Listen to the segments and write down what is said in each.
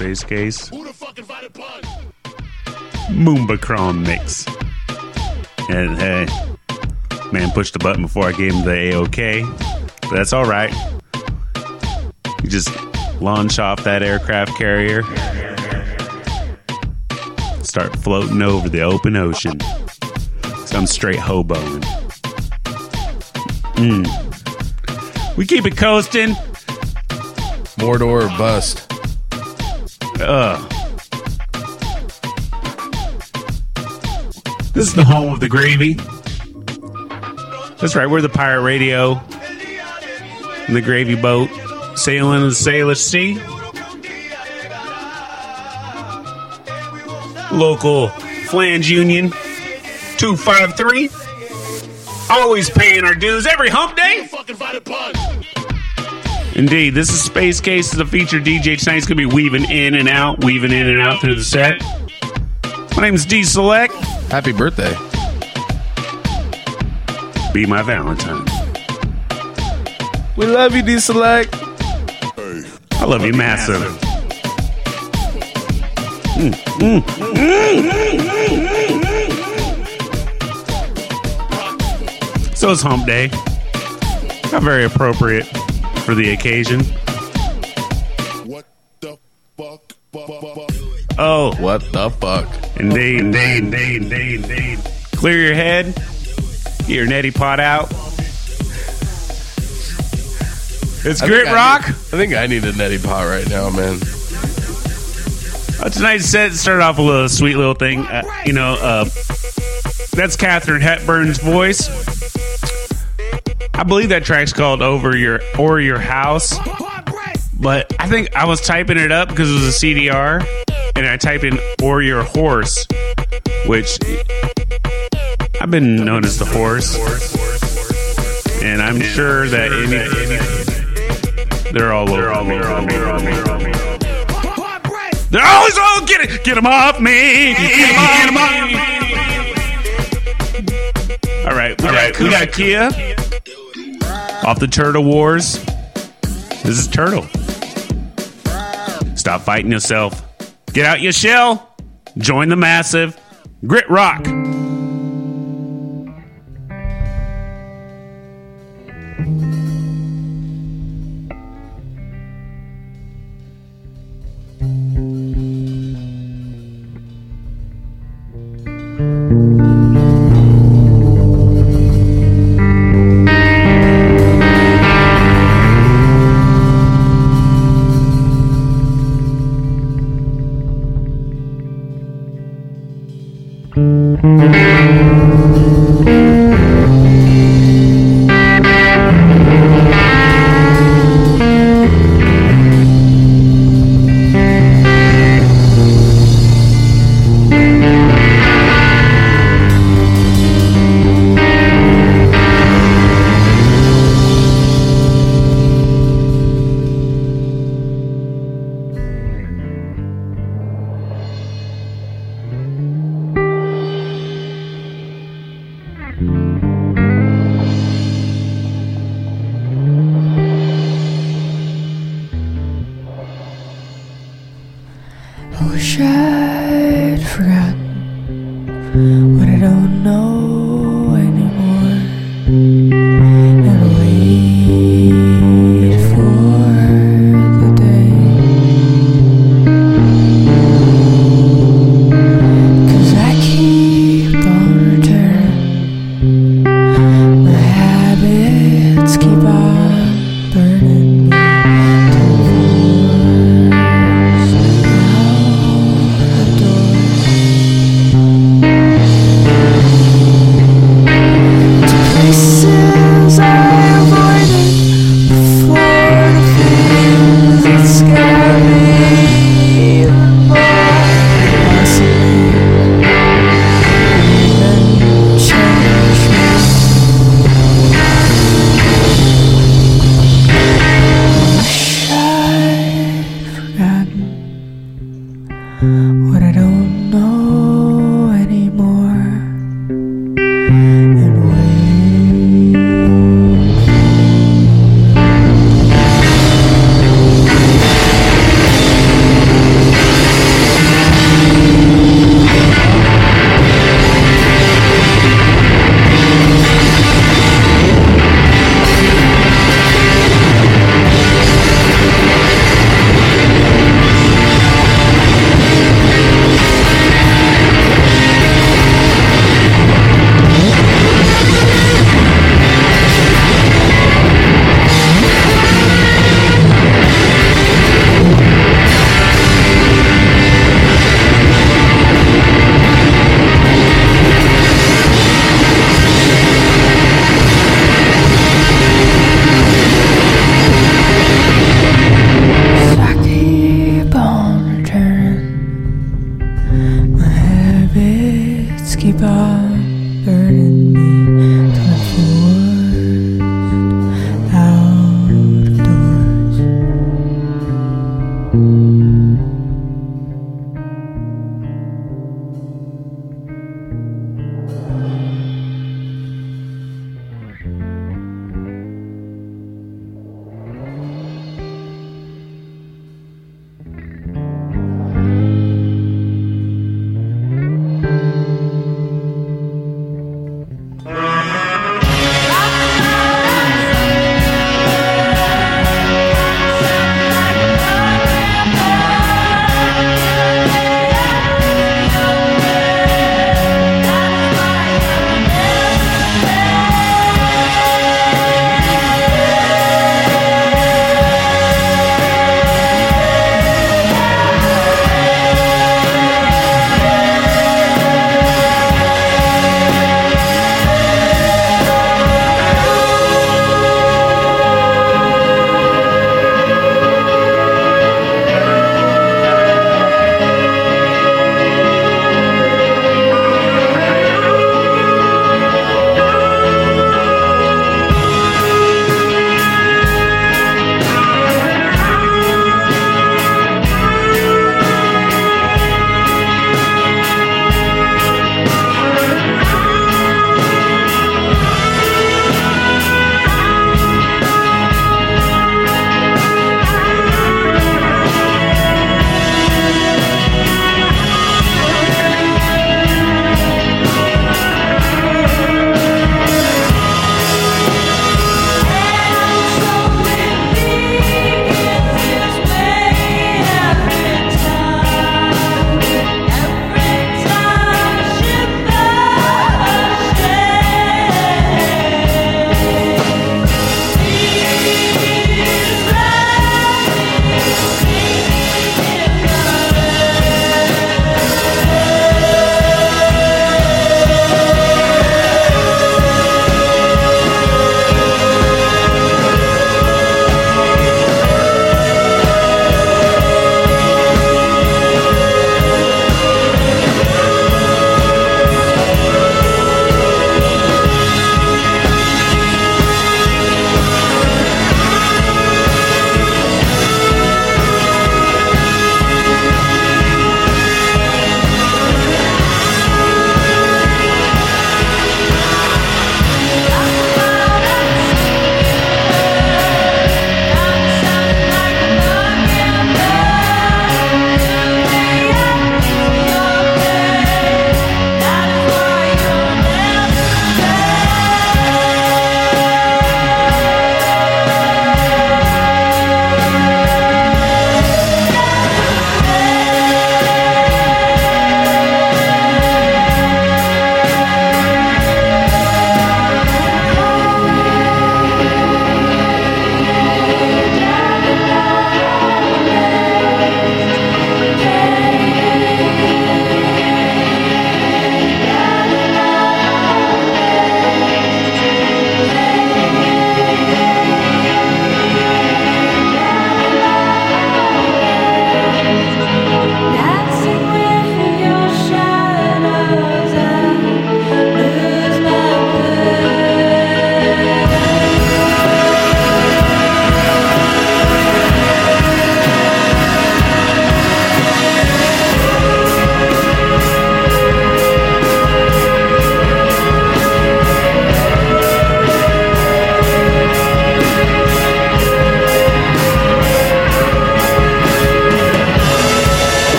is s- DJ Space Case Who the fuck invited Pun? Moombacron mix. And hey, man pushed the button before I gave him the A-OK. But that's all right. You just launch off that aircraft carrier, start floating over the open ocean. Some straight hoboing. Mm. We keep it coasting. Mordor or bust. Ugh. This is the home of the gravy. That's right, we're the pirate radio and the gravy boat sailing in the sailor's sea. Local flange union 253. Always paying our dues every hump day. Indeed, this is Space Case, the feature DJ tonight. He's going to be weaving in and out, weaving in and out through the set. My name is D Select. Happy birthday. Be my Valentine. We love you, D Select. I love you massive. Mm, mm, mm. So it's hump day. Not very appropriate for the occasion. What the fuck? Oh, What the fuck? Indeed, indeed, indeed, indeed, indeed. Clear your head. Get your neti pot out. It's I Grit think I Rock. need- I think I need a neti pot right now, man. Uh, tonight's set started off with a little sweet little thing. Uh, you know, uh, that's Katharine Hepburn's voice. I believe that track's called "Over Your or Your House," but I think I was typing it up because it was a CDR, and I typed in "or your horse," which I've been known as the horse, and I'm sure that any, they're all over. They're. They're all over. They're always all get it, get them off me, get them off me. All right, we got, we got Kia off the Turtle Wars. This is Turtle. Stop fighting yourself. Get out your shell. Join the massive. Grit Rock.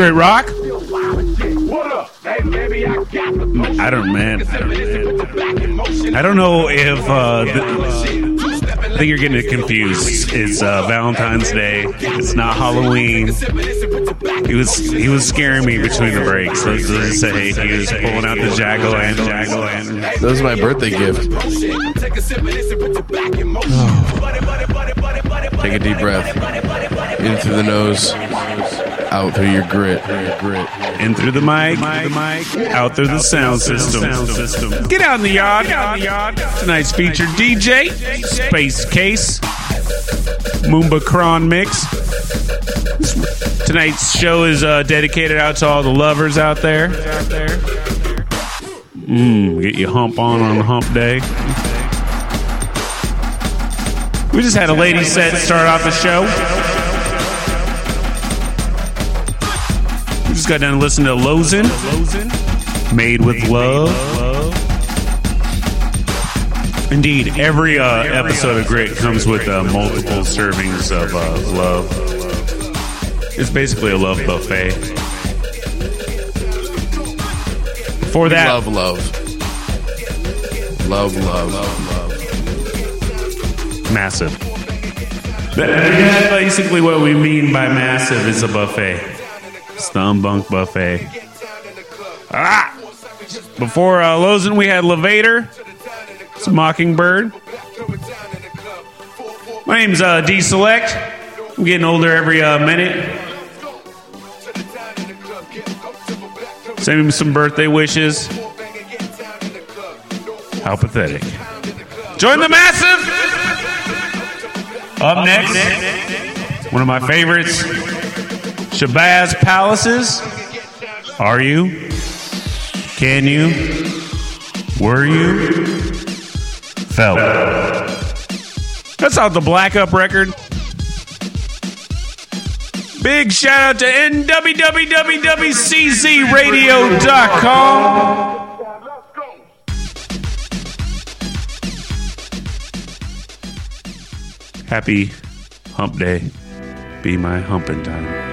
This is great rock. I don't, man. I don't, man. I don't know if uh, the, I think you're getting it confused. It's uh, Valentine's Day. It's not Halloween. He was he was scaring me between the breaks. Let's just say he was pulling out the jack o' lantern. Jack o' lantern. That was my birthday gift. Take a deep breath. In through the nose. Out through your grit. Grit. In through the mic, out through the sound system. Get out in the yard. Tonight's featured DJ, Space Case, Moomba Cron Mix. Tonight's show is uh, dedicated out to all the lovers out there. Mmm, get your hump on on hump day. We just had a lady set start off the show. We just got done listening to Lozen, Made with Love. Indeed, every uh, episode of Grit comes with uh, multiple servings of uh, love. It's basically a love buffet. For that, Love, love. Love, love, love, love. massive. That- That's basically what we mean by massive is a buffet. Stun bunk buffet. Ah! Before uh, Lozen, we had Levator. It's Mockingbird. My name's uh, D Select. I'm getting older every uh, minute. Send me some birthday wishes. How pathetic. Join the massive! Up next, one of my favorites, Shabazz Palaces. Are you? Can you? Were you? Felt. That's out the Black Up record. Big shout out to NWWWCZRadio.com. Happy hump day. Be my humping time.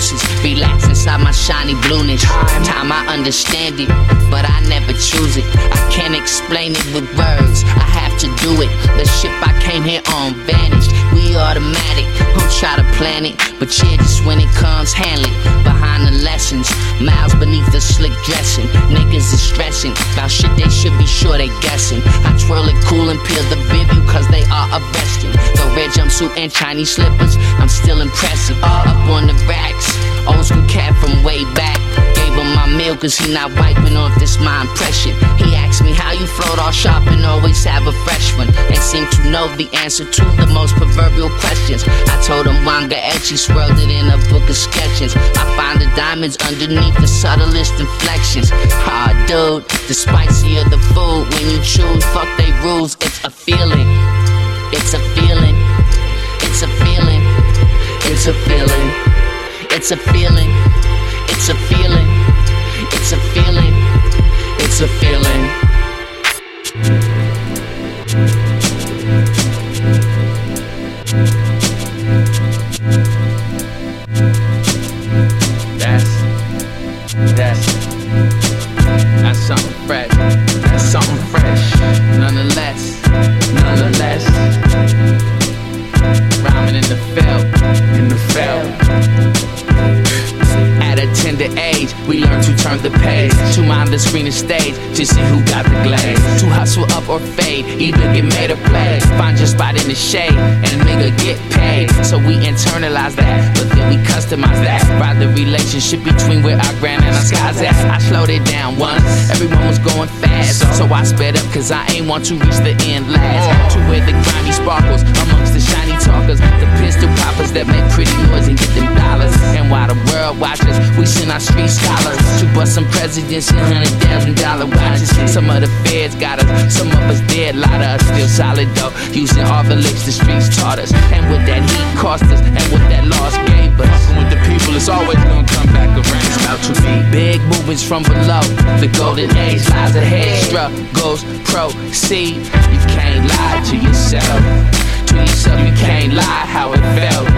Crime relax inside my shiny blueness. Time I understand it, but I never choose it. I can't explain it with words, I have to do it. The ship I came here on vanished. We automatic, don't try to plan it, but yeah, just when it comes, handle it. Behind the lessons, miles beneath the slick dressing. Niggas is stressing about shit they should be sure they guessing. I twirl it cool and peel the view cause they are arresting. The red jumpsuit and Chinese slippers, I'm still impressive. Up on the racks, old school cat from way back. Meal cause he not wiping off this my impression. He asked me how you float all sharp and always have a fresh one. And seem to know the answer to the most proverbial questions. I told him Wanga Etchy swirled it in a book of sketches. I find the diamonds underneath the subtlest inflections. Ah, dude, the spicier the food when you choose, fuck they rules. It's a feeling. It's a feeling. It's a feeling. It's a feeling. It's a feeling. It's a feeling. It's a feeling. It's a feeling. Customize that. By the relationship between where our grand and our skies at. I slowed it down once, everyone was going fast. So I sped up, cause I ain't want to reach the end last. To where the grimy sparkles amongst the shiny talkers, the pistol poppers that make pretty noise and get them dollars. And while the world watches, we send our street scholars to bust some presidents and hundred thousand dollar watches. Some of the feds got us, some of us dead, lot of us still solid though. Using all the licks the streets taught us, and what that heat cost us, and what that loss gave us. Fucking with the people, it's always gonna come back around. It's about to be big movements from below. The golden age lies ahead. Struggles proceed. You can't lie to yourself. To yourself, you can't lie how it felt.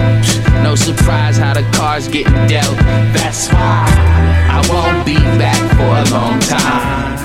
No surprise how the cards getting dealt. That's why I won't be back for a long time.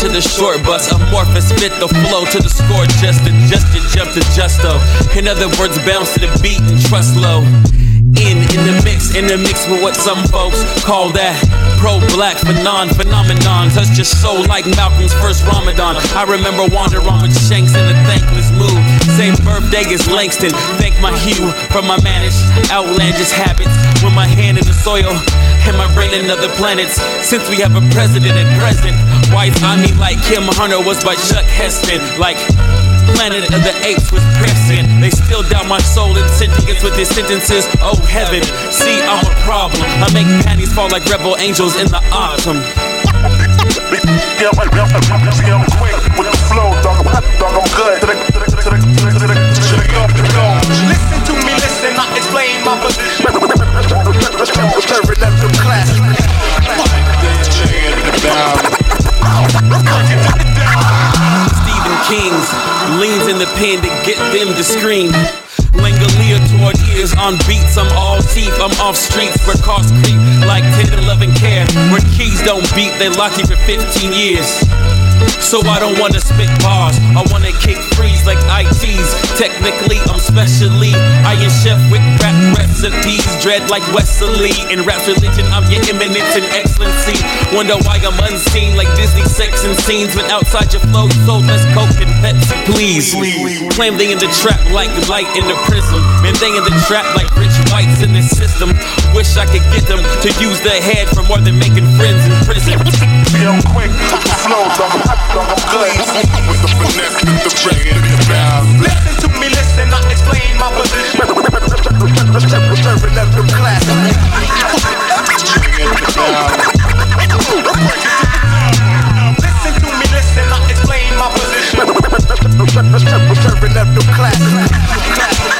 To the short bus. Amorphous fit the flow to the score, just adjust it, jump to justo. In other words, bounce to the beat and trust low. In, in the mix, in the mix with what some folks call that pro-black phenon phenomenon. That's your soul like Malcolm's first Ramadan. I remember wandering with Shanks in a thankless mood. Same birthday as Langston. Thank my hue for my managed outlandish habits. With my hand in the soil and my brain in other planets. Since we have a president and present, why I me like Kim Hunter was by Chuck Heston. Like Planet of the Apes was pressing. They still doubt my soul and sentience with his sentences. Oh heaven, see I'm a problem. I make panties fall like rebel angels in the autumn. See, I'm quick with the flow, dog. Dog, I'm good. To the, to the, to the, to the, to the, to the, to the go, to the go. Stephen King's leans in the pen to get them to scream. Langalia toward ears on beats. I'm all teeth. I'm off streets where costs creep like 10 and 11 care. Where keys don't beat, they lock you for 15 years. So I don't wanna spit bars. I wanna kick freeze like ITs. Technically, I'm specially Iron Chef with rap recipes. Dread like Wesley. In rap religion, I'm your eminence and excellency. Wonder why I'm unseen like Disney sex and scenes. When outside your flow, so less coke and Pepsi. Please. Claim they in the trap like light in the prism. Man, they in the trap like rich whites in the system. Wish I could get them to use their head for more than making friends in prison. Quick with the flow, dog. Dog, I'm good. With the finesse, with the reggae, the bounce. Listen to me, listen, I explain my position. Serving up Relentless class. Listen to me, listen, I explain my position. Relentless class. on it.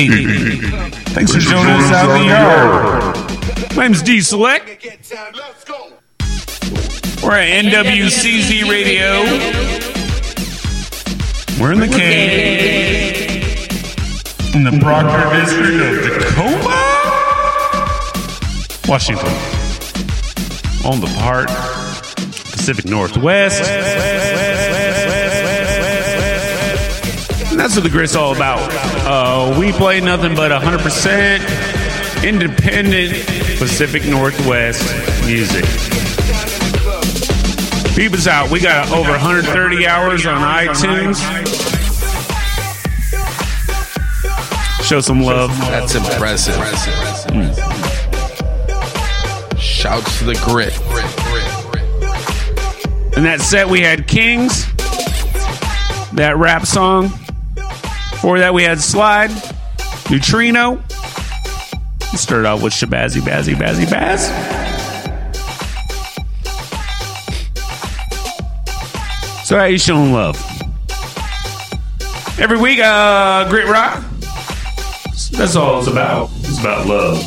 Thanks for joining us out the yard. My name's D Select. We're at NWCZ Radio. We're in the cave in the Proctor District of Tacoma, Washington, on the part Pacific Northwest. That's what the grit's all about. Uh, we play nothing but 100% independent Pacific Northwest music. Peep us out. We got over 130 hours on iTunes. Show some love. That's impressive. Shouts to the grit. In that set, we had Kings, that rap song. Before that, we had Slide, Neutrino. Started off with Shabazzy Bazzy Bazzy Baz. So, how you showing love? Every week, uh, Grit Rock. That's all it's about. It's about love.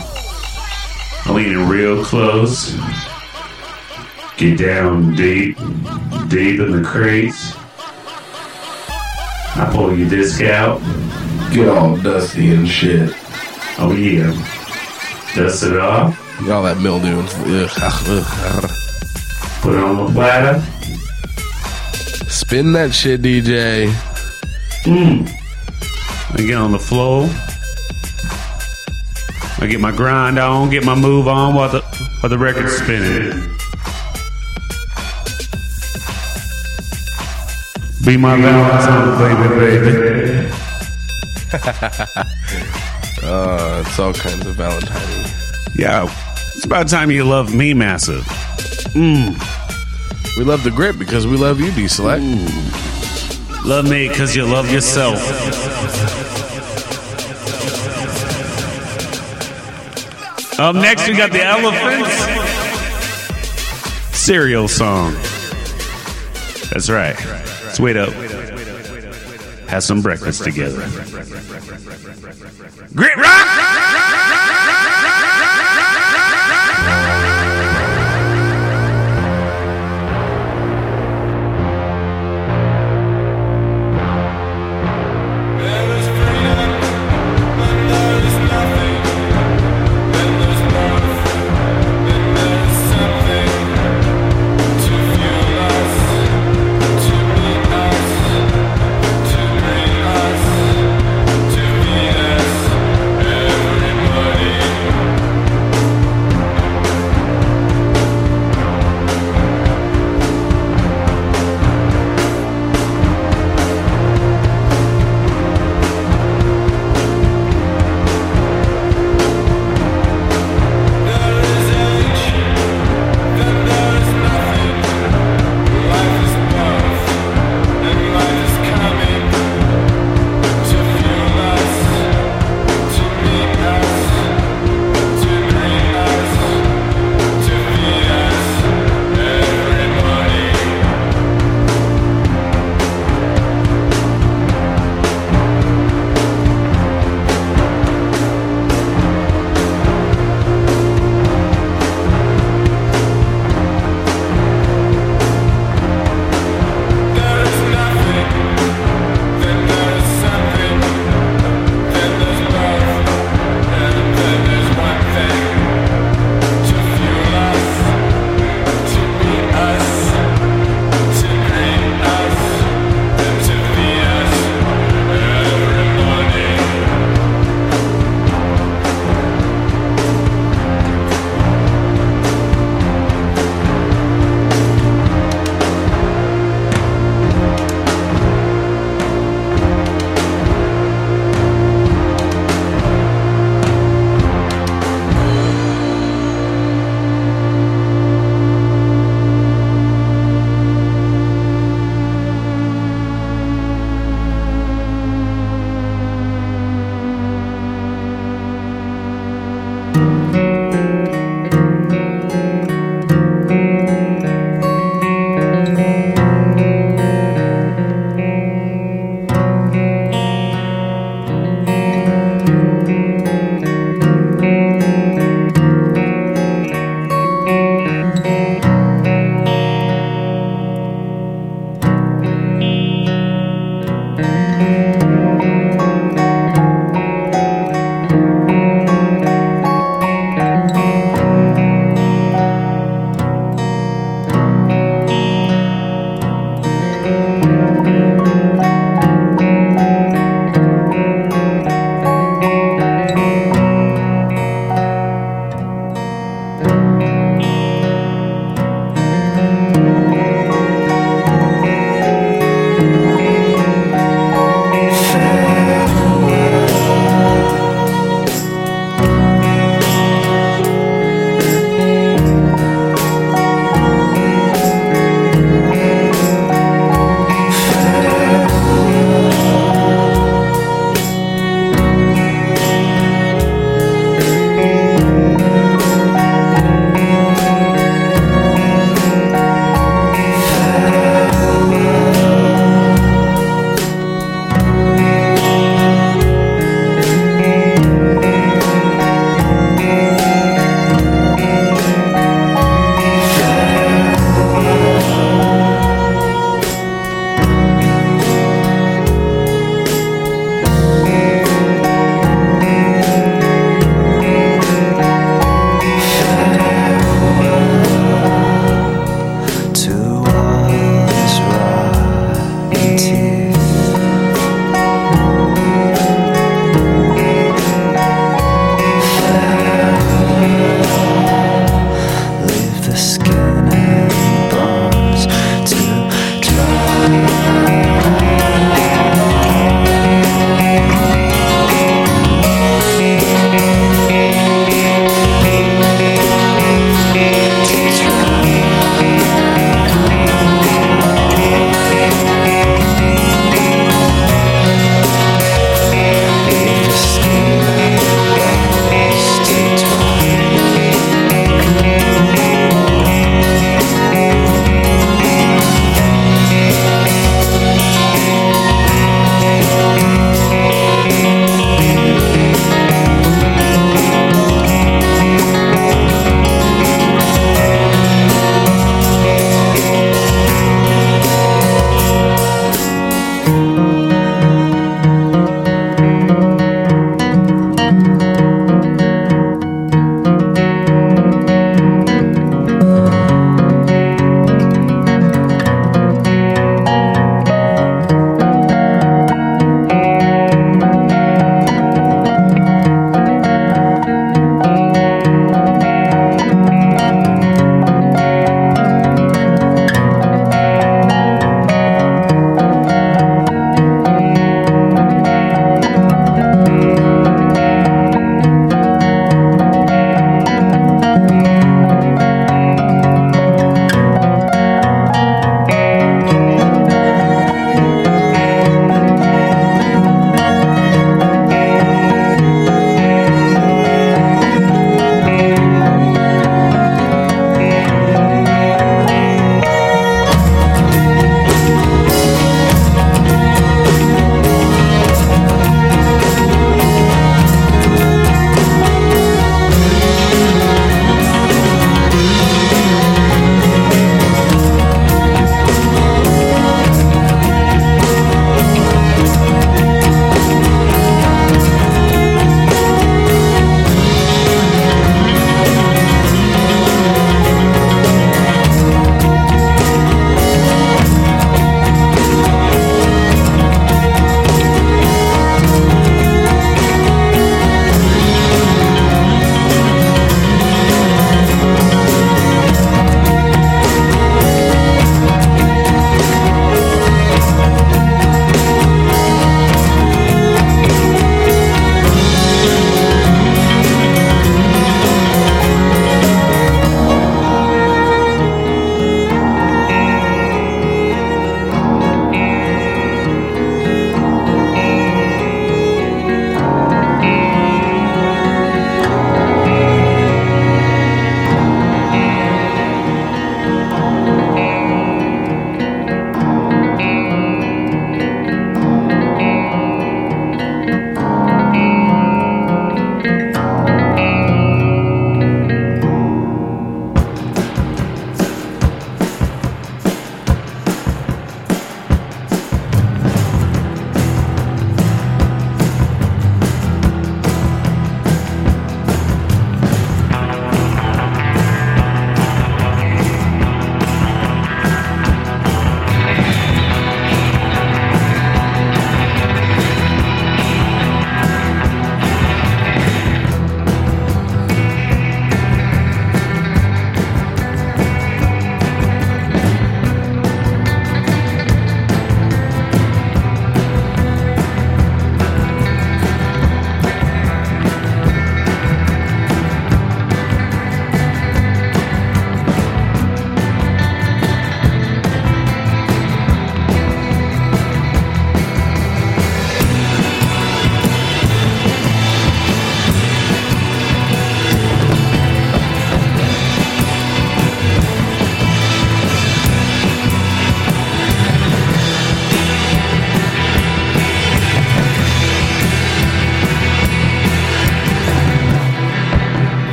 I lean in real close. Get down deep, deep in the crates. I pull your disc out. Get all dusty and shit. Oh yeah. Dust it off. Get all that mildew. and- Ugh, ugh, ugh. Put it on the platter. Spin that shit, DJ. Hmm. I get on the floor. I get my grind on, get my move on while the while the record's spinning. Be my Valentine, baby, baby. Uh, it's all kinds of Valentine. Yeah, it's about time you love me massive. Mmm. We love the grip because we love you, D Select. Love me because you love yourself. Up next, we got the Elephants. Cereal song. That's right. Let's wait up. Have some breakfast together. Grit Rock! Everybody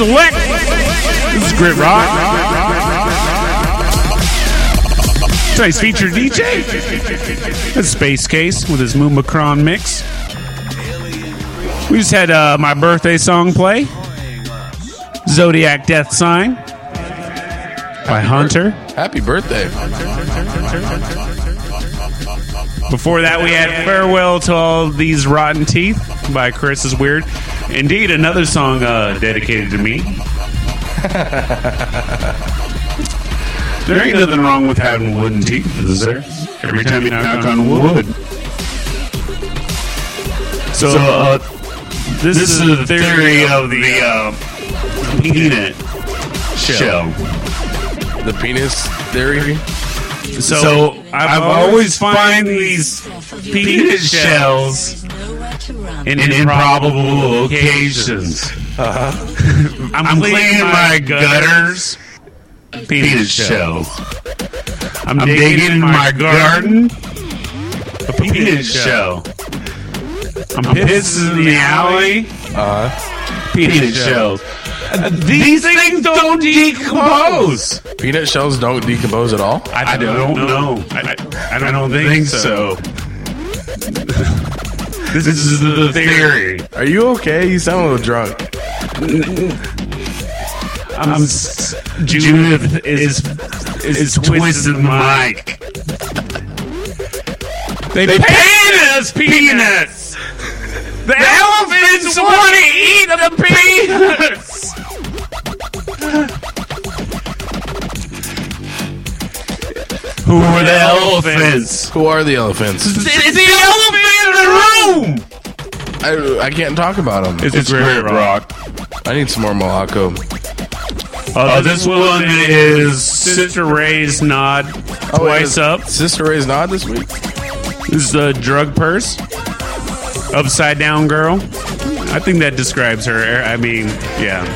Select. This is Grit Rock. Tonight's featured DJ. That's Space Case with his Moombacron mix. We just had uh, my birthday song play. Zodiac Death Sign by Hunter. Happy birthday. Before that, we had Farewell to All These Rotten Teeth by Chris is Weird. Indeed, another song uh, dedicated to me. there ain't nothing wrong with having wooden teeth, is there? Every time you knock on wood. So, uh, this, is the theory of the uh, peanut shell. The penis theory. So, so I've, always find these peanut shells in improbable locations. I'm, cleaning my gutters. Peanut shells. I'm, digging in my garden. A peanut shell. I'm pissing in the alley. Uh, peanut shells. Uh, these things don't decompose. Peanut shells don't decompose at all. I don't know. I, I, I don't think so. This is the theory. Are you okay? You sound a little drunk. I'm s- Judith is is twisting the mic. They painted us peanuts. The elephants want to eat the peanuts. Who are the elephants? Who are the elephants? It's the elephant in the room. I, I can't talk about them. It's, Grit Rock. I need some more Morocco. Uh, this one is Sister Ray's nod twice up. Sister Ray's nod this week. This is the drug purse. Upside down girl. I think that describes her. I mean, yeah.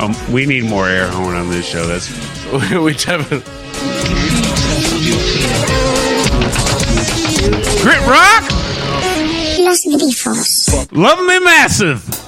Um, we need more air horn on this show. That's we definitely. Grit Rock. Los grifos. Lovely Massive.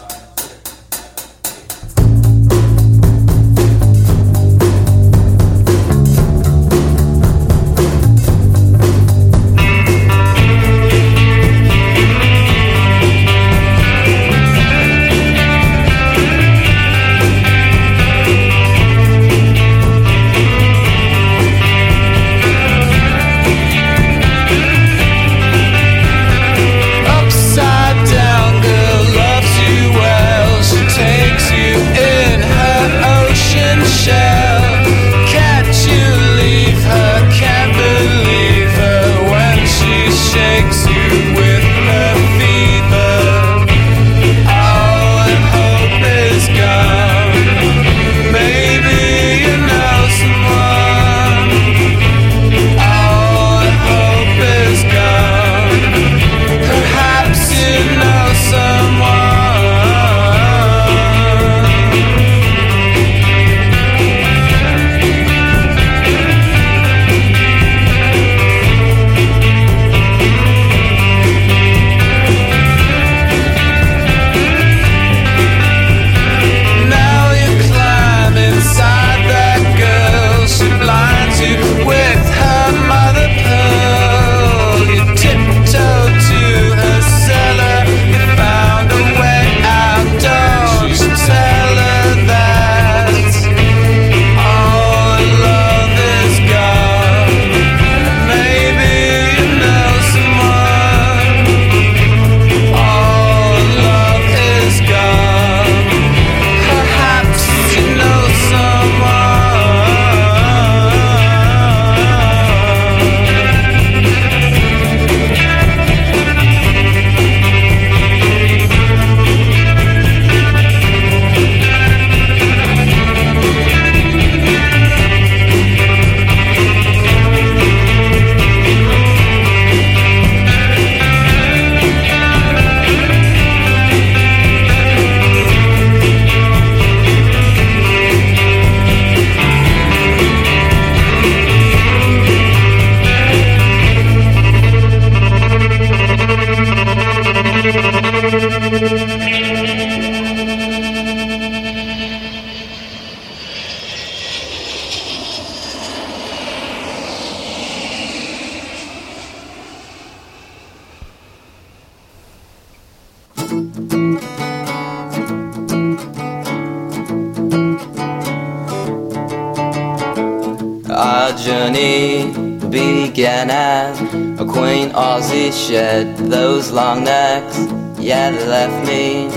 Our journey began as a quaint Aussie shed those long necks. Yeah, they left me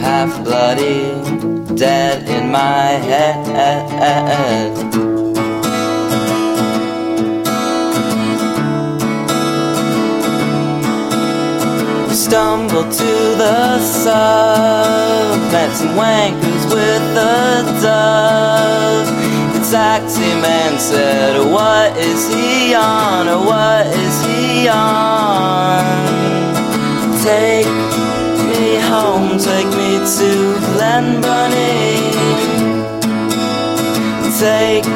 half bloody, dead in my head. Stumbled to the sub, met some wankers with the dove. The taxi man said, What is he on? What is he on? Take me home, take me to Glen Bunny. Take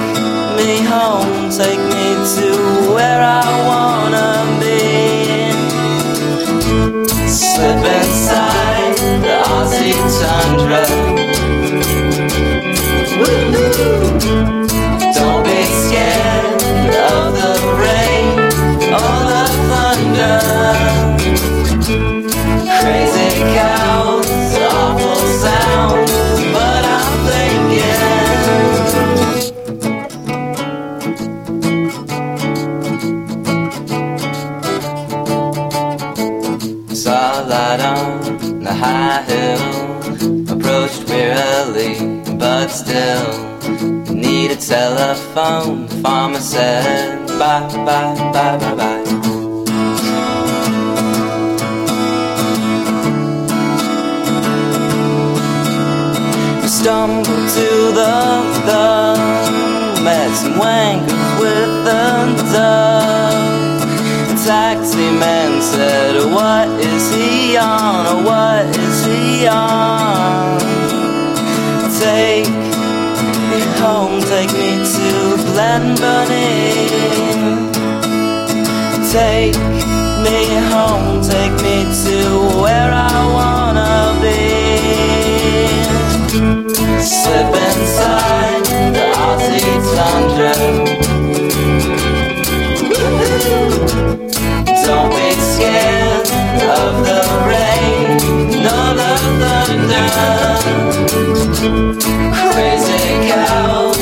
me home, take me to where I wanna be. Slip inside the Aussie tundra. Woo-hoo. Telephone. The high hill. Approached wearily, but still needed telephone. farmer said, Bye, bye, bye, bye, bye. We stumbled to the the met some wankers with the dove. Taxi man said, What is he on? Or what is he on? Take me home, take me to Glen Bunny. Take me home, take me to where I wanna be. Slip inside the Aussie tundra. Don't be scared of the rain, nor the thunder. Crazy cows,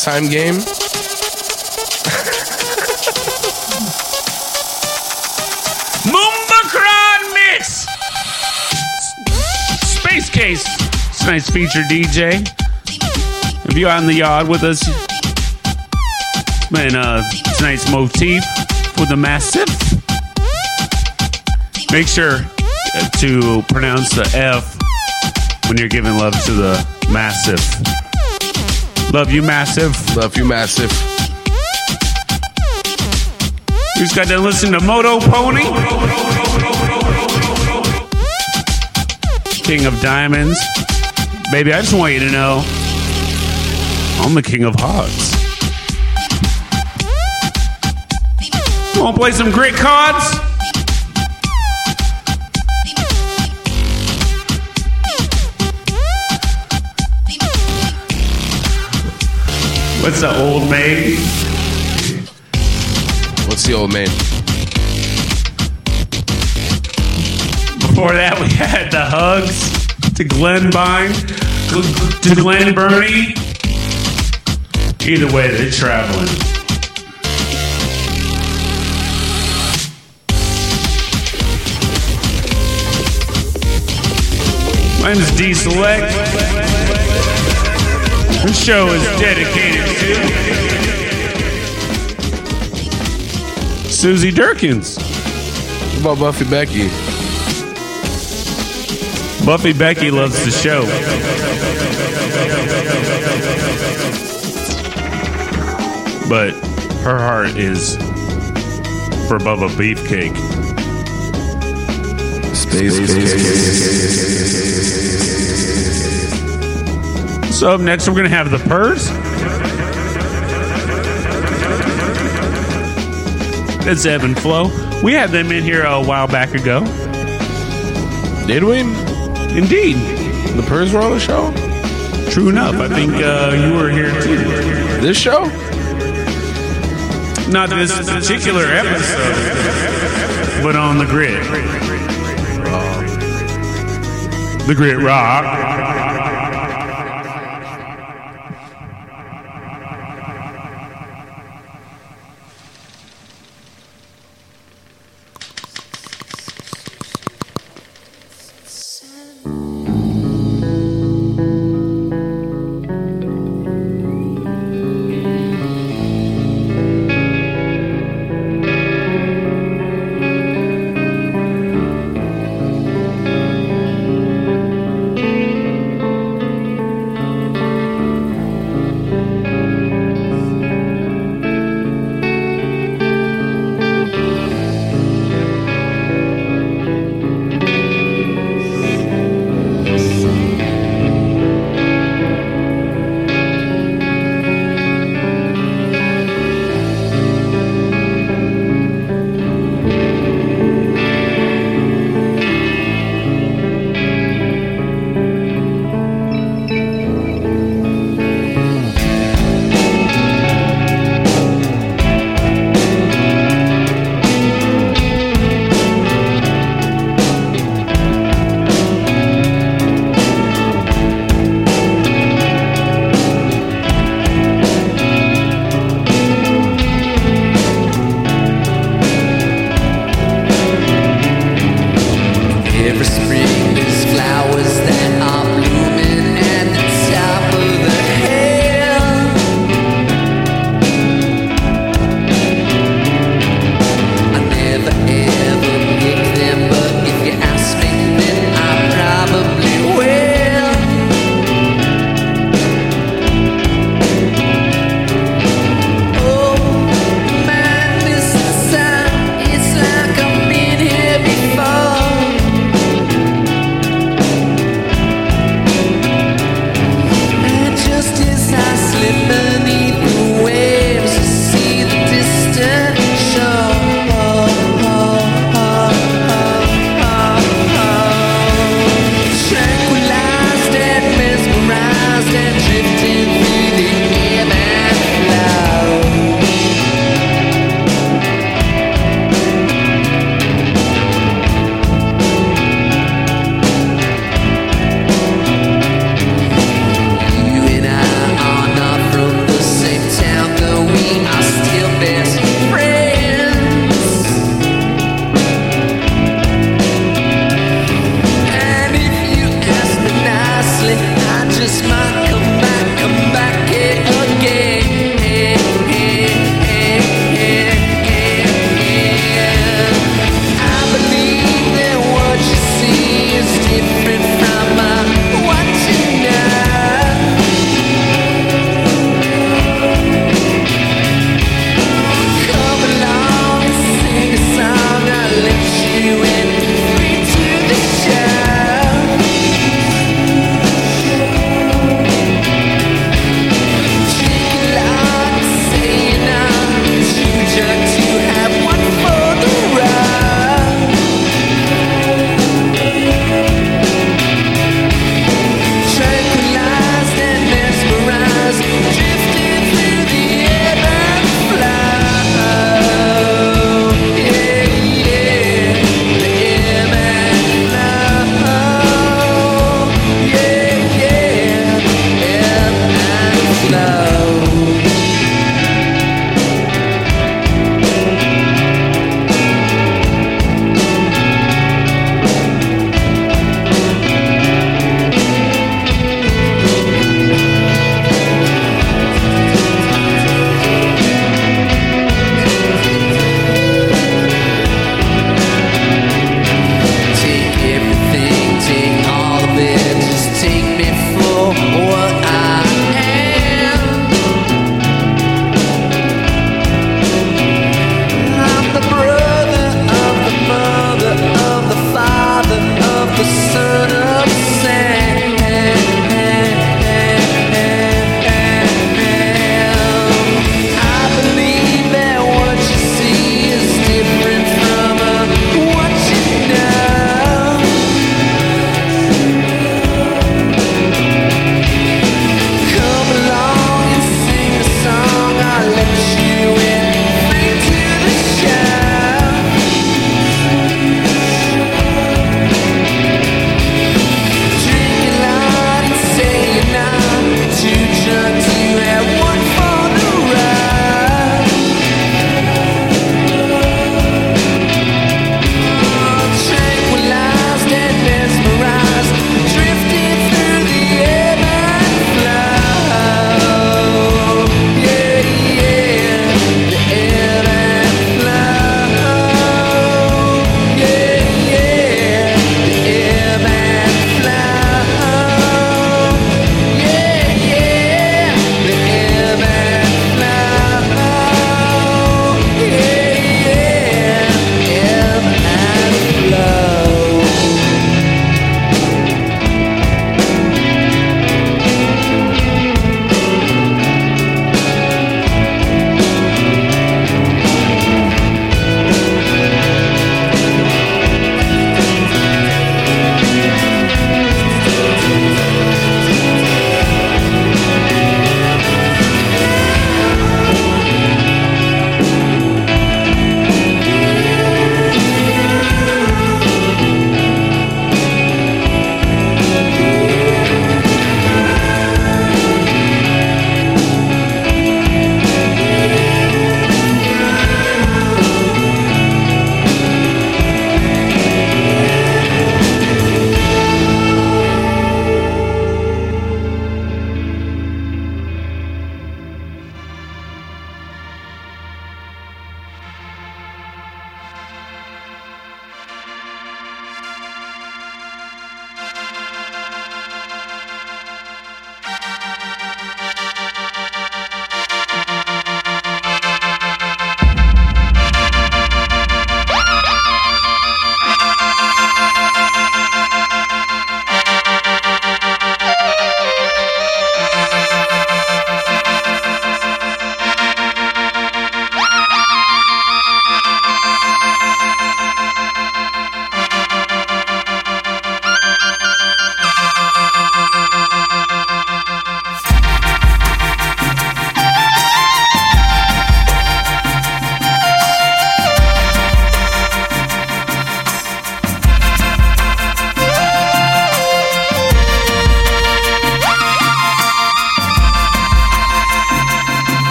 national pastime game. Moombacron Mix. Space Case. Tonight's feature DJ. If you're on the yard with us, man, uh, tonight's motif for the massive. Make sure uh, to pronounce the F when you're giving love to the massive. Love you, massive. Love you, massive. You just got to listen to Moto Pony. King of Diamonds. Baby, I just want you to know I'm the king of hearts. To play some great cards? What's the old maid? What's the old man? Before that, we had the hugs to Glenn Bine, to Glenn Burney. Either way, they're traveling. My name is D Select. This show is dedicated to Susie Durkins. What about Buffy Becky? Buffy Becky loves the show. But her heart is for Bubba Beefcake. So up next, we're going to have the Purrs. It's Ebb and Flow. We had them in here a while back ago. Did we? Indeed. The Purrs were on the show? True enough. I think uh, you were here too. This show? Not this particular episode, but on the grid. The Grit Rock.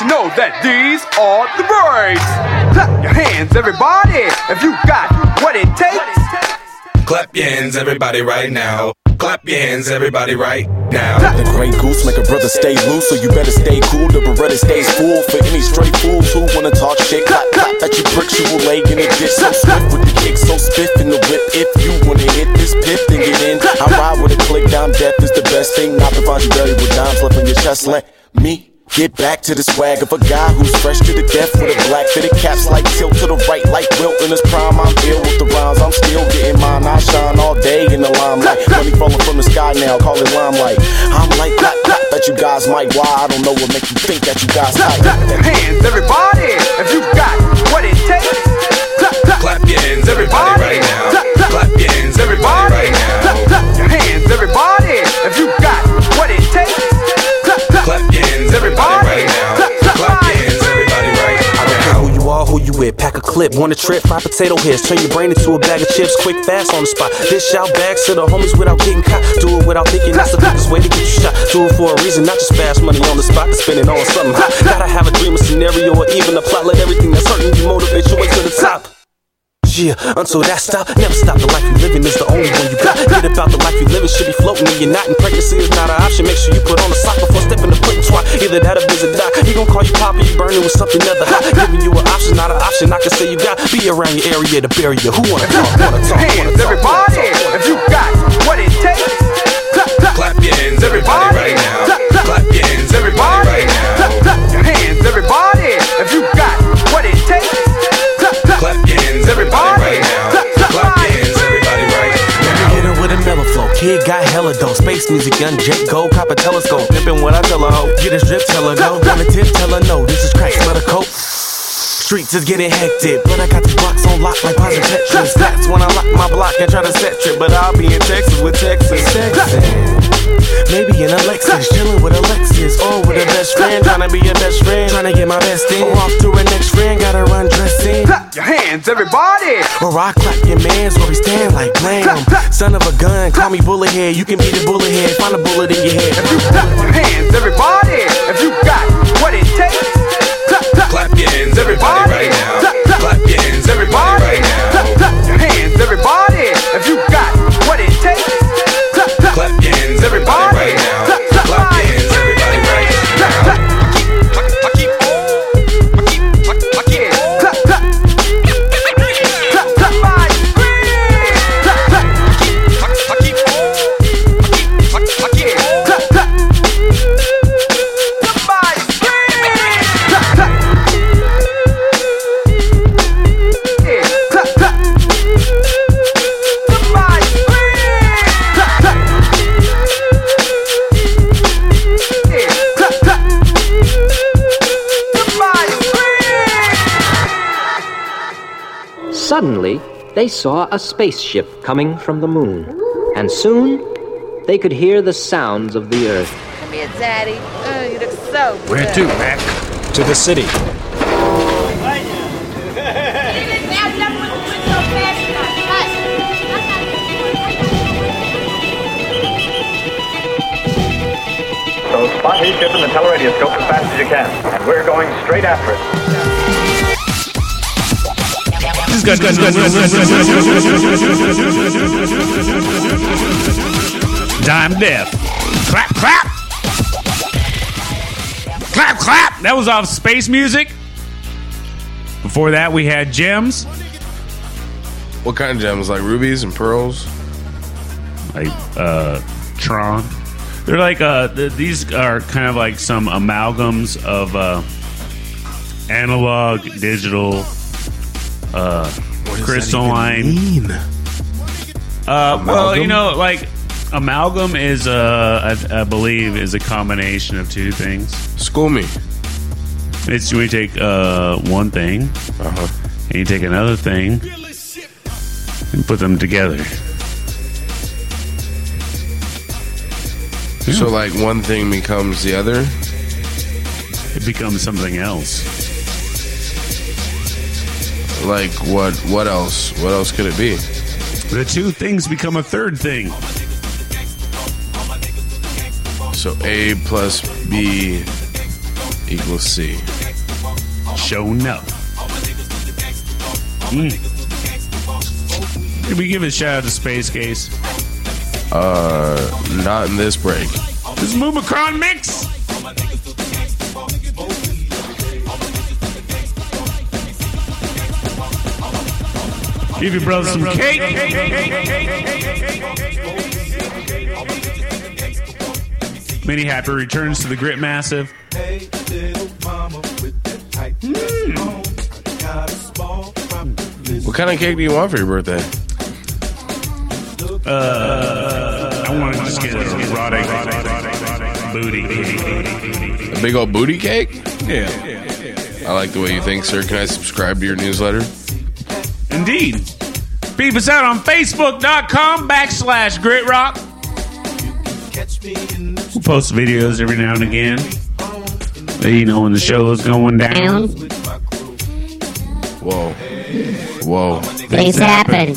To know that these are the breaks. Clap your hands, everybody. If you got what it takes. Clap your hands, everybody, right now. Clap your hands, everybody, right now. The Grey Goose make a brother stay loose, so you better stay cool. The Beretta stays full for any straight fools who wanna talk shit. Clap, clap that you bricks, you will lay in a ditch. So swift with the kick, so spiff in the whip. If you wanna hit this pip, then get in. I ride with a click down, death is the best thing. Not to find you buried with dimes left on your chest. Let me. Get back to the swag of a guy who's fresh to the death with a black fitted caps like tilt to the right like Wilt in his prime. I'm ill with the rhymes, I'm still getting mine. I shine all day in the limelight. Money falling from the sky now, call it limelight. I'm like clap clap that you guys might. Why I don't know what make you think that you guys Clap, hype. clap your hands, everybody. If you got what it takes. Clap, clap, Clap your hands, everybody, right now. Clap your hands, everybody, right now. Clap, clap your hands, everybody. If you got what it takes. Clap, clap, Clap your hands, with. Pack a clip, want a trip, fry potato heads. Turn your brain into a bag of chips, quick, fast on the spot. Dish out bags to the homies without getting caught. Do it without thinking, that's the quickest way to get you shot. Do it for a reason, not just fast money on the spot to spend it on something hot. Gotta have a dream, a scenario, or even a plot. Let everything that's hurting you motivate your way to the top. Yeah, until that stop, never stop. The life you living is the only one you got. Get about the life you living, should be floating and you're not. And pregnancy is not an option. Make sure you put on a sock before stepping the foot and twat. Either that or visit doc. He gon' call you papa, you burning with something other hot. Giving you an option, not an option. I can say you got. Be around your area to bury you. Who wanna talk? Wanna talk? hands, everybody. If you got what it takes. Clap, clap, Clap your hands, everybody, right Kid got hella dope. Space music, gun, jet, gold, copper telescope. Pimpin' what I tell her, ho. Get a strip, tell her no. Wanna tip, tell her no. This is crack, smell the coke. Streets is getting hectic, but I got the blocks on lock like and Tetris. That's when I lock my block and try to set trip, but I'll be in Texas with Texas. Texas. Maybe in a Lexus, chillin' with Alexis, or with a best friend, tryna be a best friend, tryna get my best in. Or off to hands, everybody. Or I clap your mans where we stand like blam. Son of a gun, call me bullet head. You can be the bullet head, find a bullet in your head. If you clap your hands, everybody. If you got what it takes. Clap, clap, Clap your hands, everybody, they saw a spaceship coming from the moon, and soon they could hear the sounds of the earth. Come here, Daddy. Oh, you look so good. Where to, Mac? To the city. So spot his ship in the teleradioscope as fast as you can. And we're going straight after it. Dime Death. Clap, clap. Clap, clap. That was off Space Music. Before that, we had Gems. What kind of gems? Like rubies and pearls? Like uh, Tron. They're like uh, th- these are kind of like some amalgams of uh, analog, digital, uh, crystalline. Uh, well, you know, like amalgam is, uh, I, I believe, is a combination of two things. School me. It's when you take uh, one thing Uh-huh. and you take another thing and put them together. So like one thing becomes the other. It becomes something else. Like what? What else? What else could it be? The two things become a third thing. So A plus B equals C. Show no. Mm. Did we give a shout out to Space Case? Uh, not in this break. This is Mumicron Mix. Give your brother some cake. Many happy returns to the Grit Massive. What kind of cake do you want for your birthday? Uh, I want to just get a erotic booty. A big old booty cake? Yeah. I like the way you think, sir. Can I subscribe to your newsletter? Indeed. Beep us out on Facebook.com backslash Grit Rock. We'll post videos every now and again. You know when the show is going down. Whoa. Whoa. Things happen.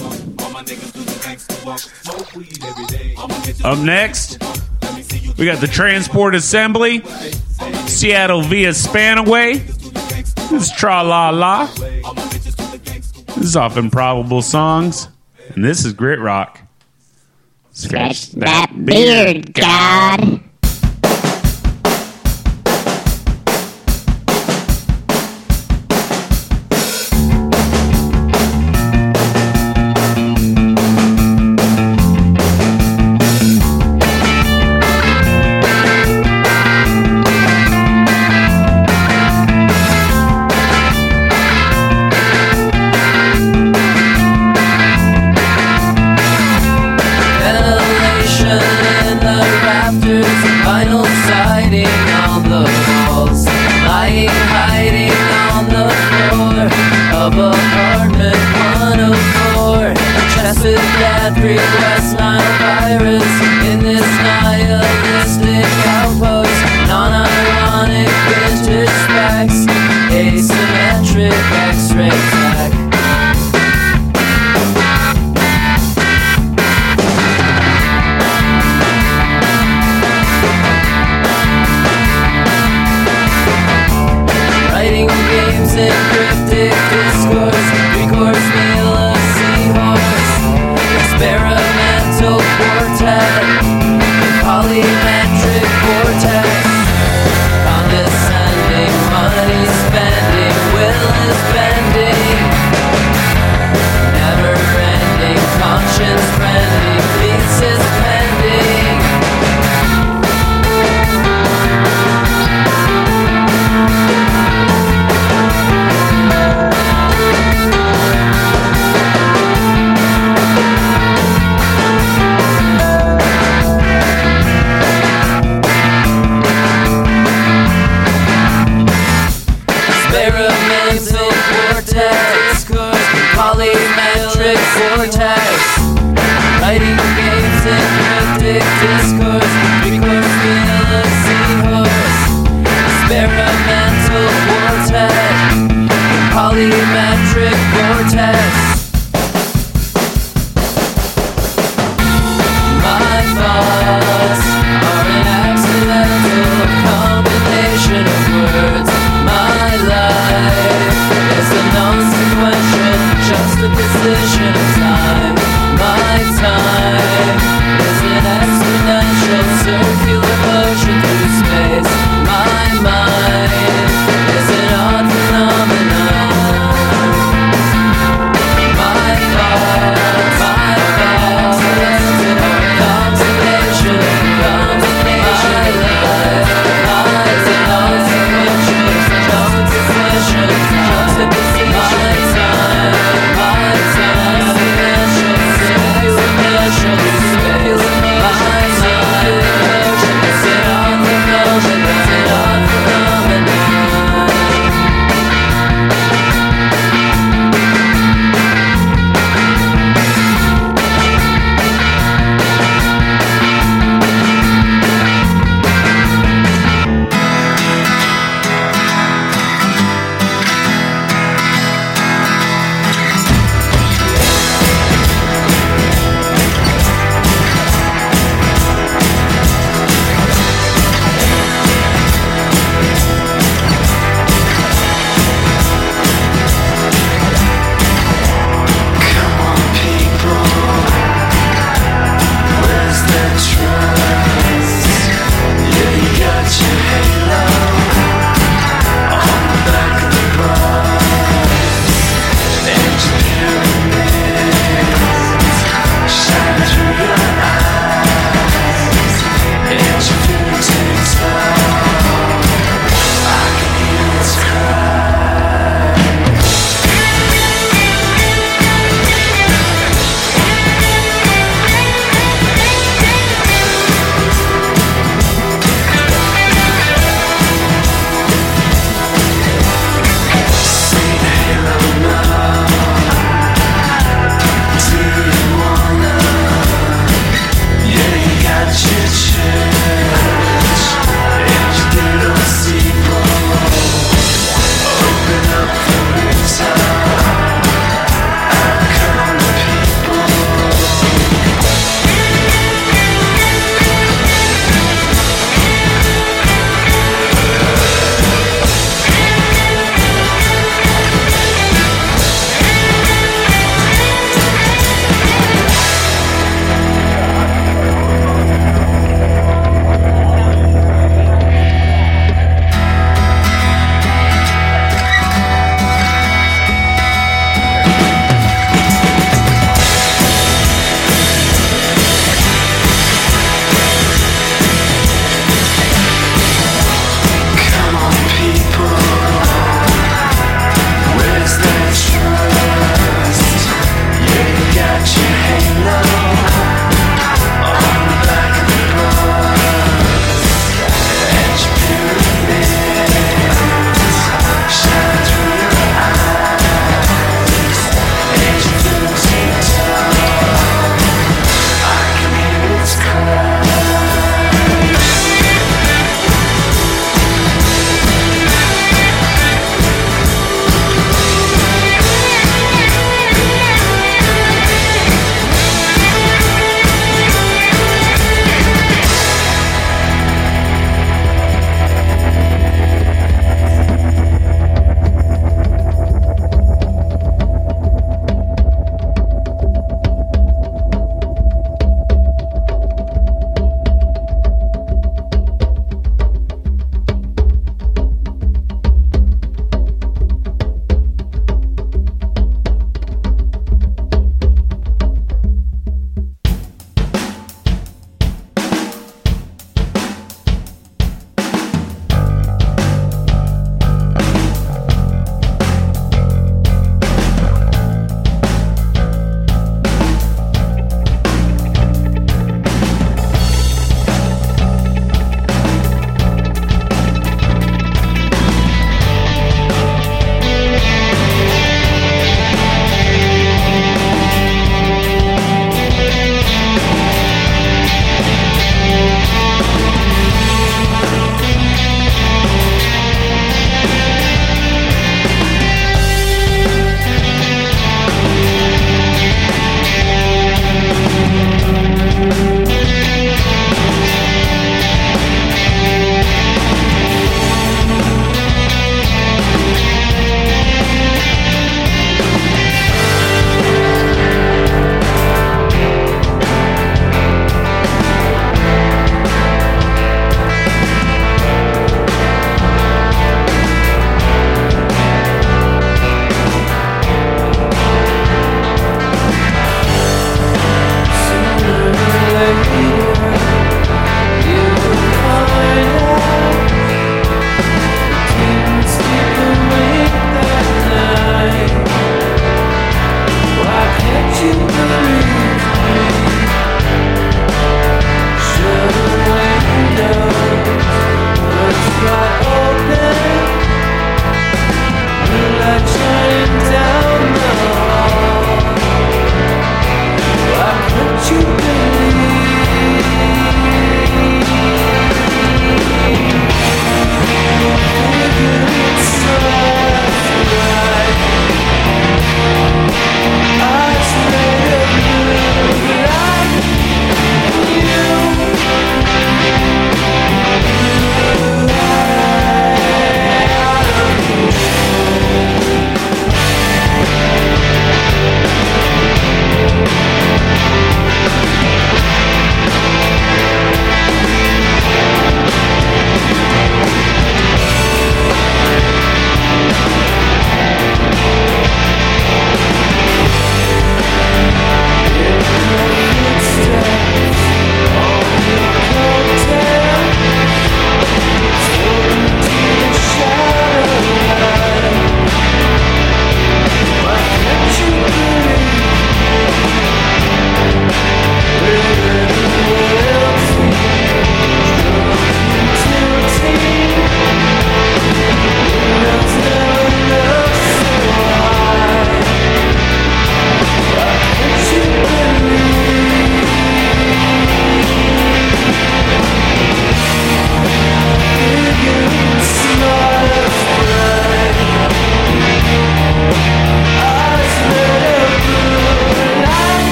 Up next, we got the Transport Assembly, Seattle via Spanaway. It's is Tra La La. This is off Improbable Songs, and this is Grit Rock. Scratch that beard, God. Ventilation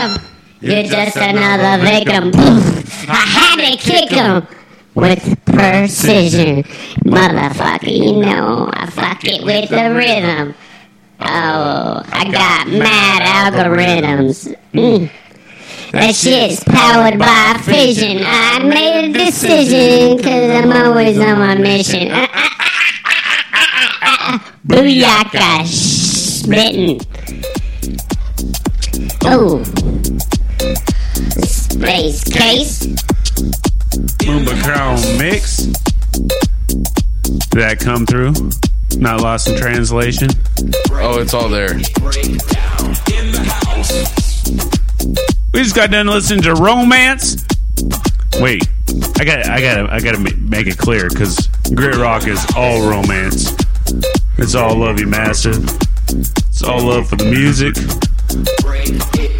him. You're just another victim. I had to kick him with precision. Motherfucker, you know I fuck it with the rhythm. Oh, I got mad algorithms. Mm. That shit's powered by fission. I made a decision because I'm always on my mission. Booyaka, smitten. Oh, space case. Moomba Crown mix. Did that come through? Not lost in translation. Oh, it's all there. We just got done listening to Romance. Wait, I got, I got, I got to make it clear because Grit Rock is all romance. It's all love you, massive. It's all love for the music.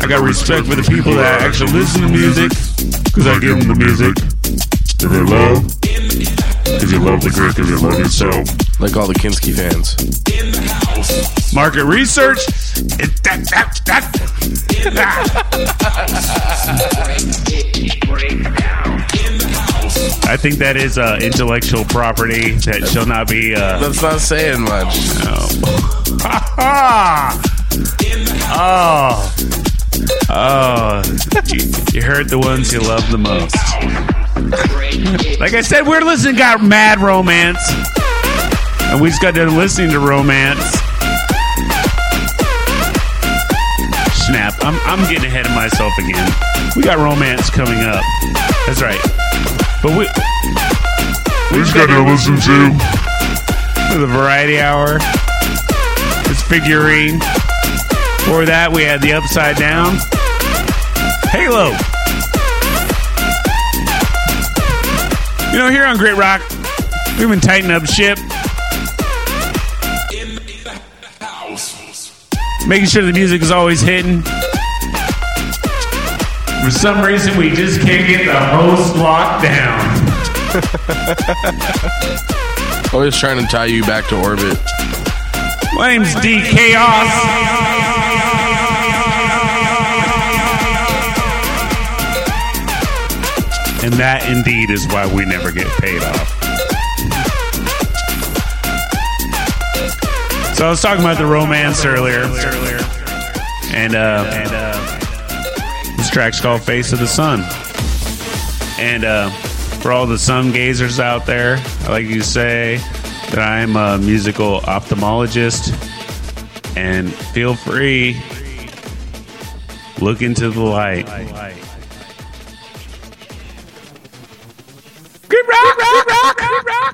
I got respect for the people that actually listen to music because I give them the music that they love. Because you love the grit, because you love yourself. Like all the Kinski fans. Market research. That, that, that. I think that is uh, intellectual property that shall not be. Uh, That's not saying much. oh. Oh. You, you heard the ones you love the most. Like I said, we're listening to got mad romance. And we just got done listening to romance. Snap. I'm, I'm getting ahead of myself again. We got romance coming up. That's right. But we We just got to listen to. the variety hour. It's figurine. Before that, we had the upside down. Halo. You know, here on Grit Rock, we've been tightening up ship. Making sure the music is always hitting. For some reason, we just can't get the host locked down. Always trying to tie you back to orbit. My name's D Chaos. And that indeed is why we never get paid off. So I was talking about the romance earlier. And uh, this track's called Face of the Sun. And uh, for all the sun gazers out there, I like to say that I'm a musical ophthalmologist. And feel free, look into the light. Good rock, rock, rock, rock, rock.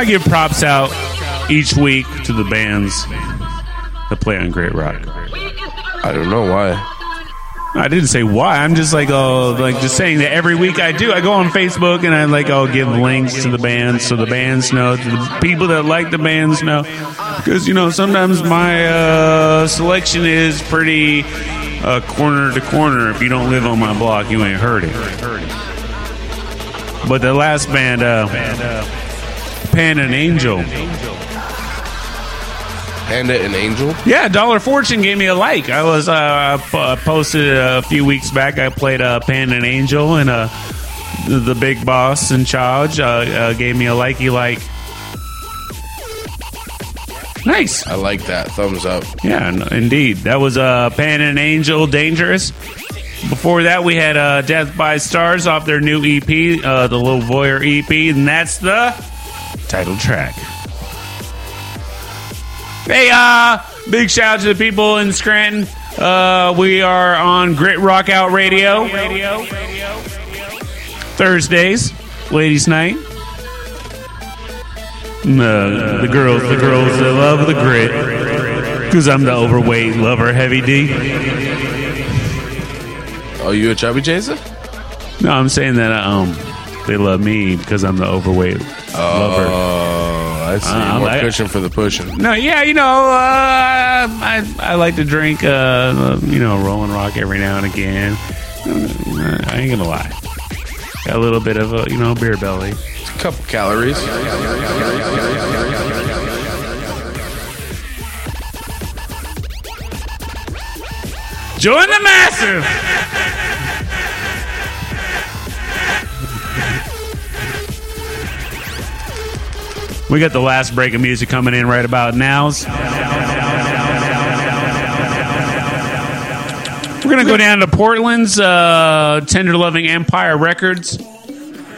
Why give props out each week to the bands that play on Grit Rock? I don't know why. I didn't say why. I'm just like, oh, like just saying that every week I do. I go on Facebook and I like, I'll give links to the bands so the bands know, to the people that like the bands know. Because, you know, sometimes my uh, selection is pretty uh, corner to corner. If you don't live on my block, you ain't heard it. But the last band, uh, Pan and Angel. Panda and Angel? Yeah, Dollar Fortune gave me a like. I was uh, p- posted a few weeks back. I played uh, Pan and Angel, and uh, the, the big boss in charge uh, uh, gave me a likey like. Nice. I like that. Thumbs up. Yeah, n- indeed. That was uh, Pan and Angel Dangerous. Before that, we had uh, Death by Stars off their new EP, uh, the Little Voyeur EP, and that's the title track. Hey, uh, big shout out to the people in Scranton. Uh, we are on Grit Rock Out Radio. Thursdays, ladies' night. No, the girls, the girls that love the grit. Because I'm the overweight lover, heavy D. Are you a chubby chaser? No, I'm saying that um, they love me because I'm the overweight. Oh, I see. Uh, More I- pushing for the pushing. No, yeah, you know, uh, I I like to drink, uh, you know, Rolling Rock every now and again. I ain't gonna lie, got a little bit of a you know beer belly. It's A couple calories. Join the massive. We got the last break of music coming in right about now. We're gonna go down to Portland's uh, Tender Loving Empire Records.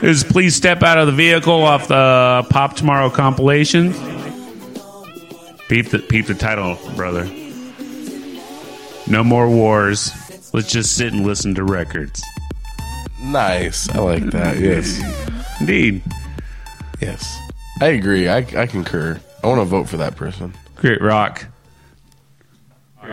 Is please step out of the vehicle off the Pop Tomorrow compilation. Peep the peep the title, brother. No more wars. Let's just sit and listen to records. Nice. I like that. Yes. Indeed. Yes. I agree. I, I concur. I want to vote for that person. Great rock. I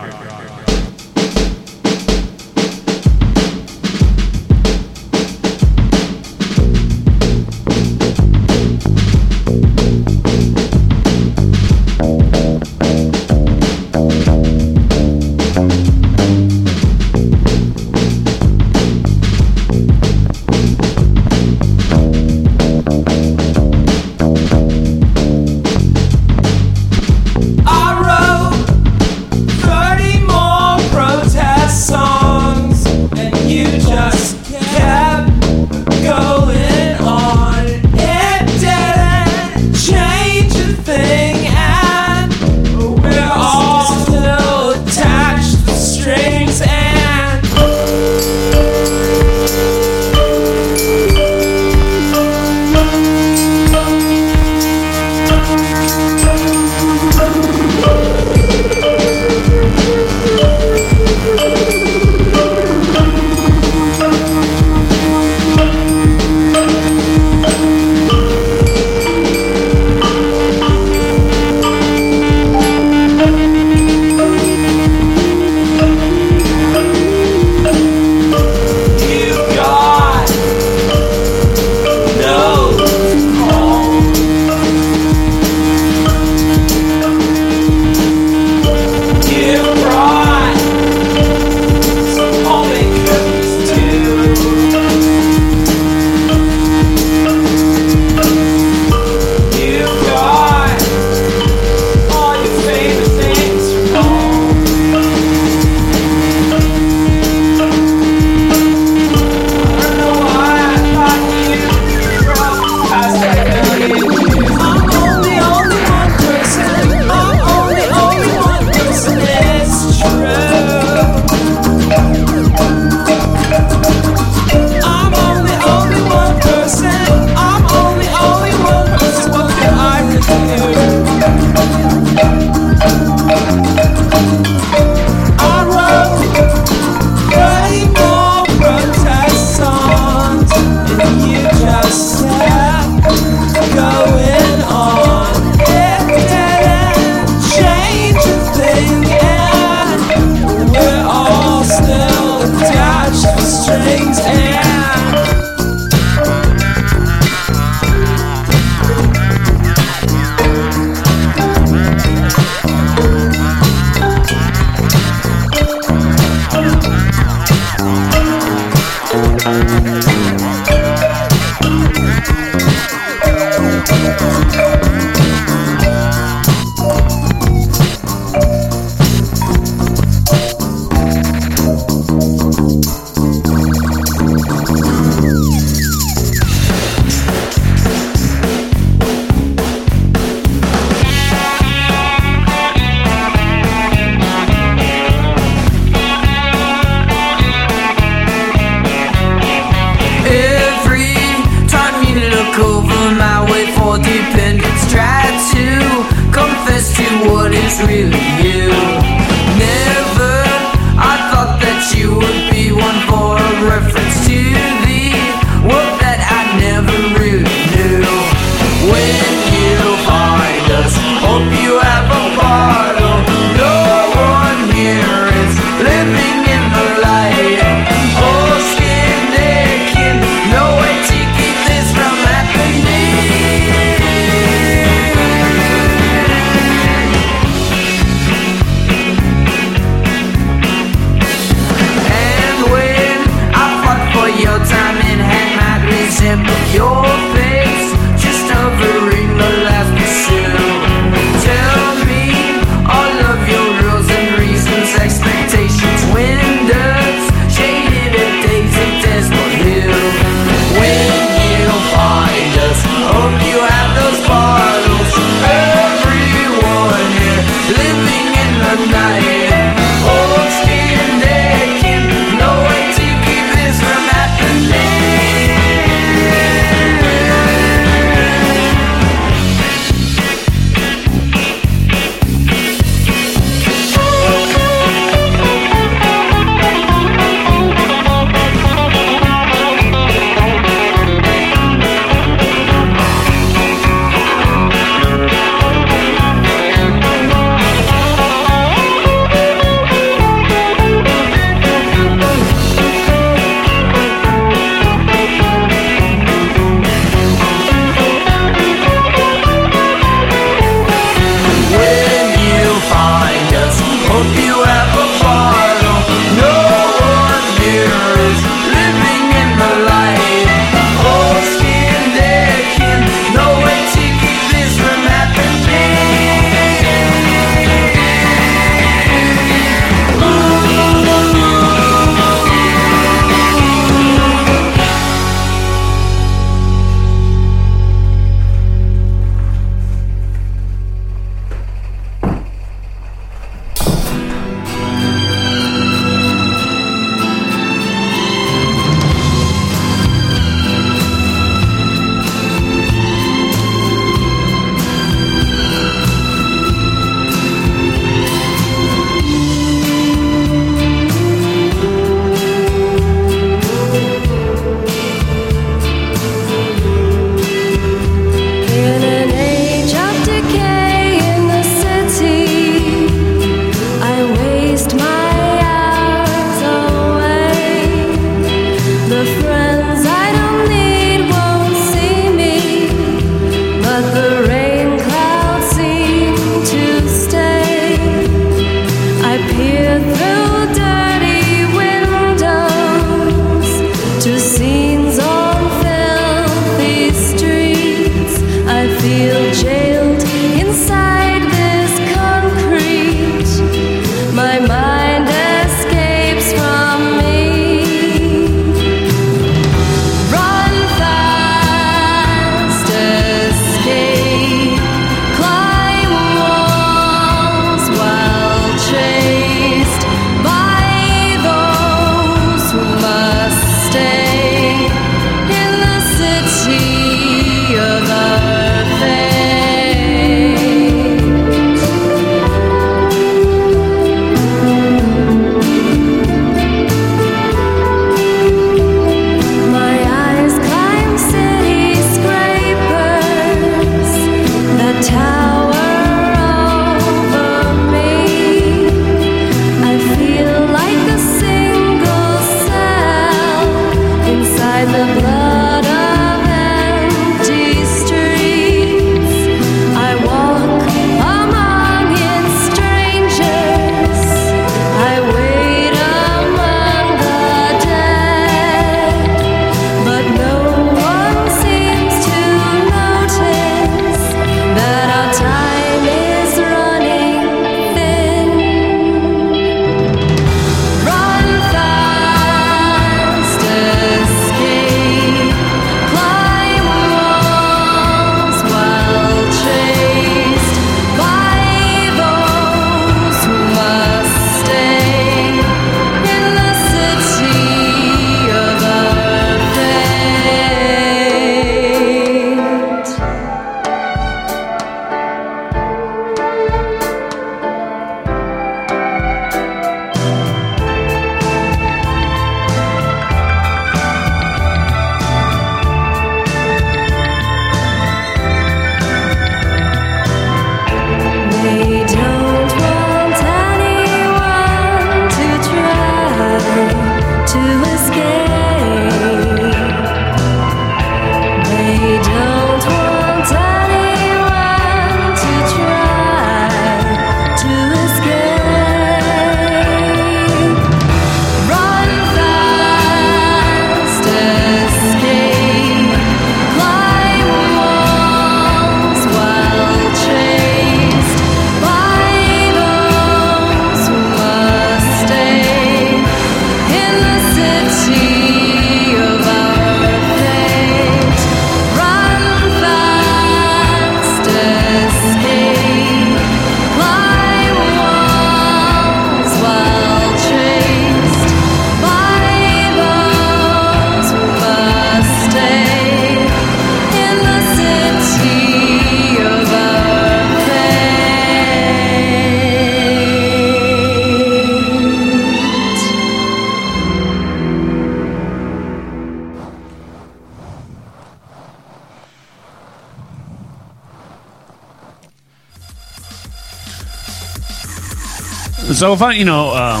So if I, you know, uh,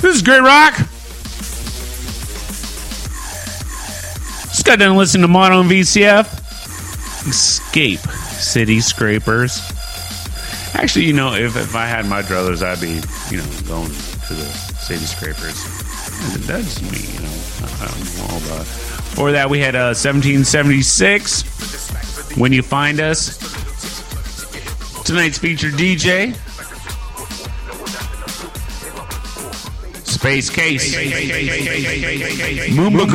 this is Grit Rock. Just got done listening to Mono and VCF. Escape City Scrapers. Actually, you know, if, if I had my druthers, I'd be, you know, going to the City Scrapers. That's me, you know. I'm all about. Before that, we had uh, 1776. When you find us. Tonight's featured DJ. Space Case. Moomba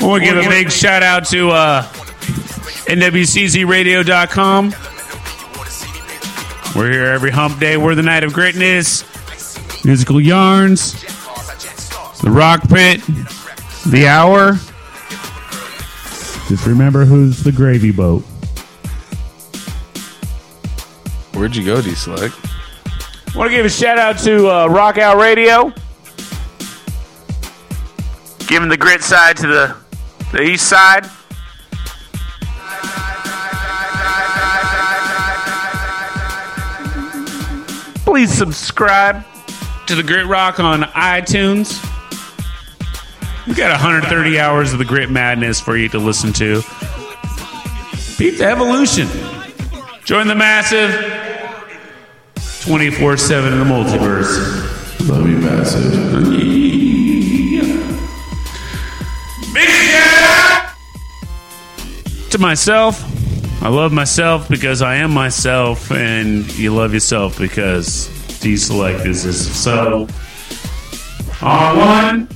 I want to give a big shout out to uh, NWCZRadio.com. We're here every hump day. We're the night of greatness. Musical yarns. The rock pit. The hour. Just remember who's the gravy boat. Where'd you go, D Select? Want to give a shout out to uh, Rock Out Radio. Giving the grit side to the, the east side. Please subscribe to the Grit Rock on iTunes. We got 130 hours of the Grit Madness for you to listen to. Beat the evolution. Join the massive 24 7 in the multiverse. Love you, massive. Big shout to myself. I love myself because I am myself, and you love yourself because D Select is is so. On one.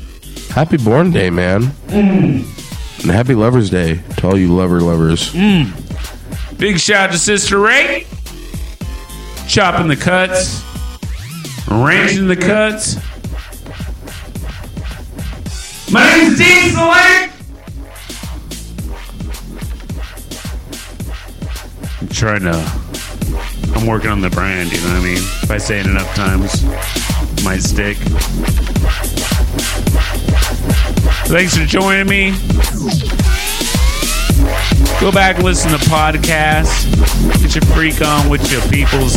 Happy Born Day, man. Mm. And happy Lover's Day to all you lover lovers. Mm. Big shout out to Sister Ray. Chopping the cuts. Arranging the cuts. My name's D Select. I'm trying to. I'm working on the brand, you know what I mean? If I say it enough times, might stick. Thanks for joining me. Go back listen to podcasts. Get your freak on with your peoples.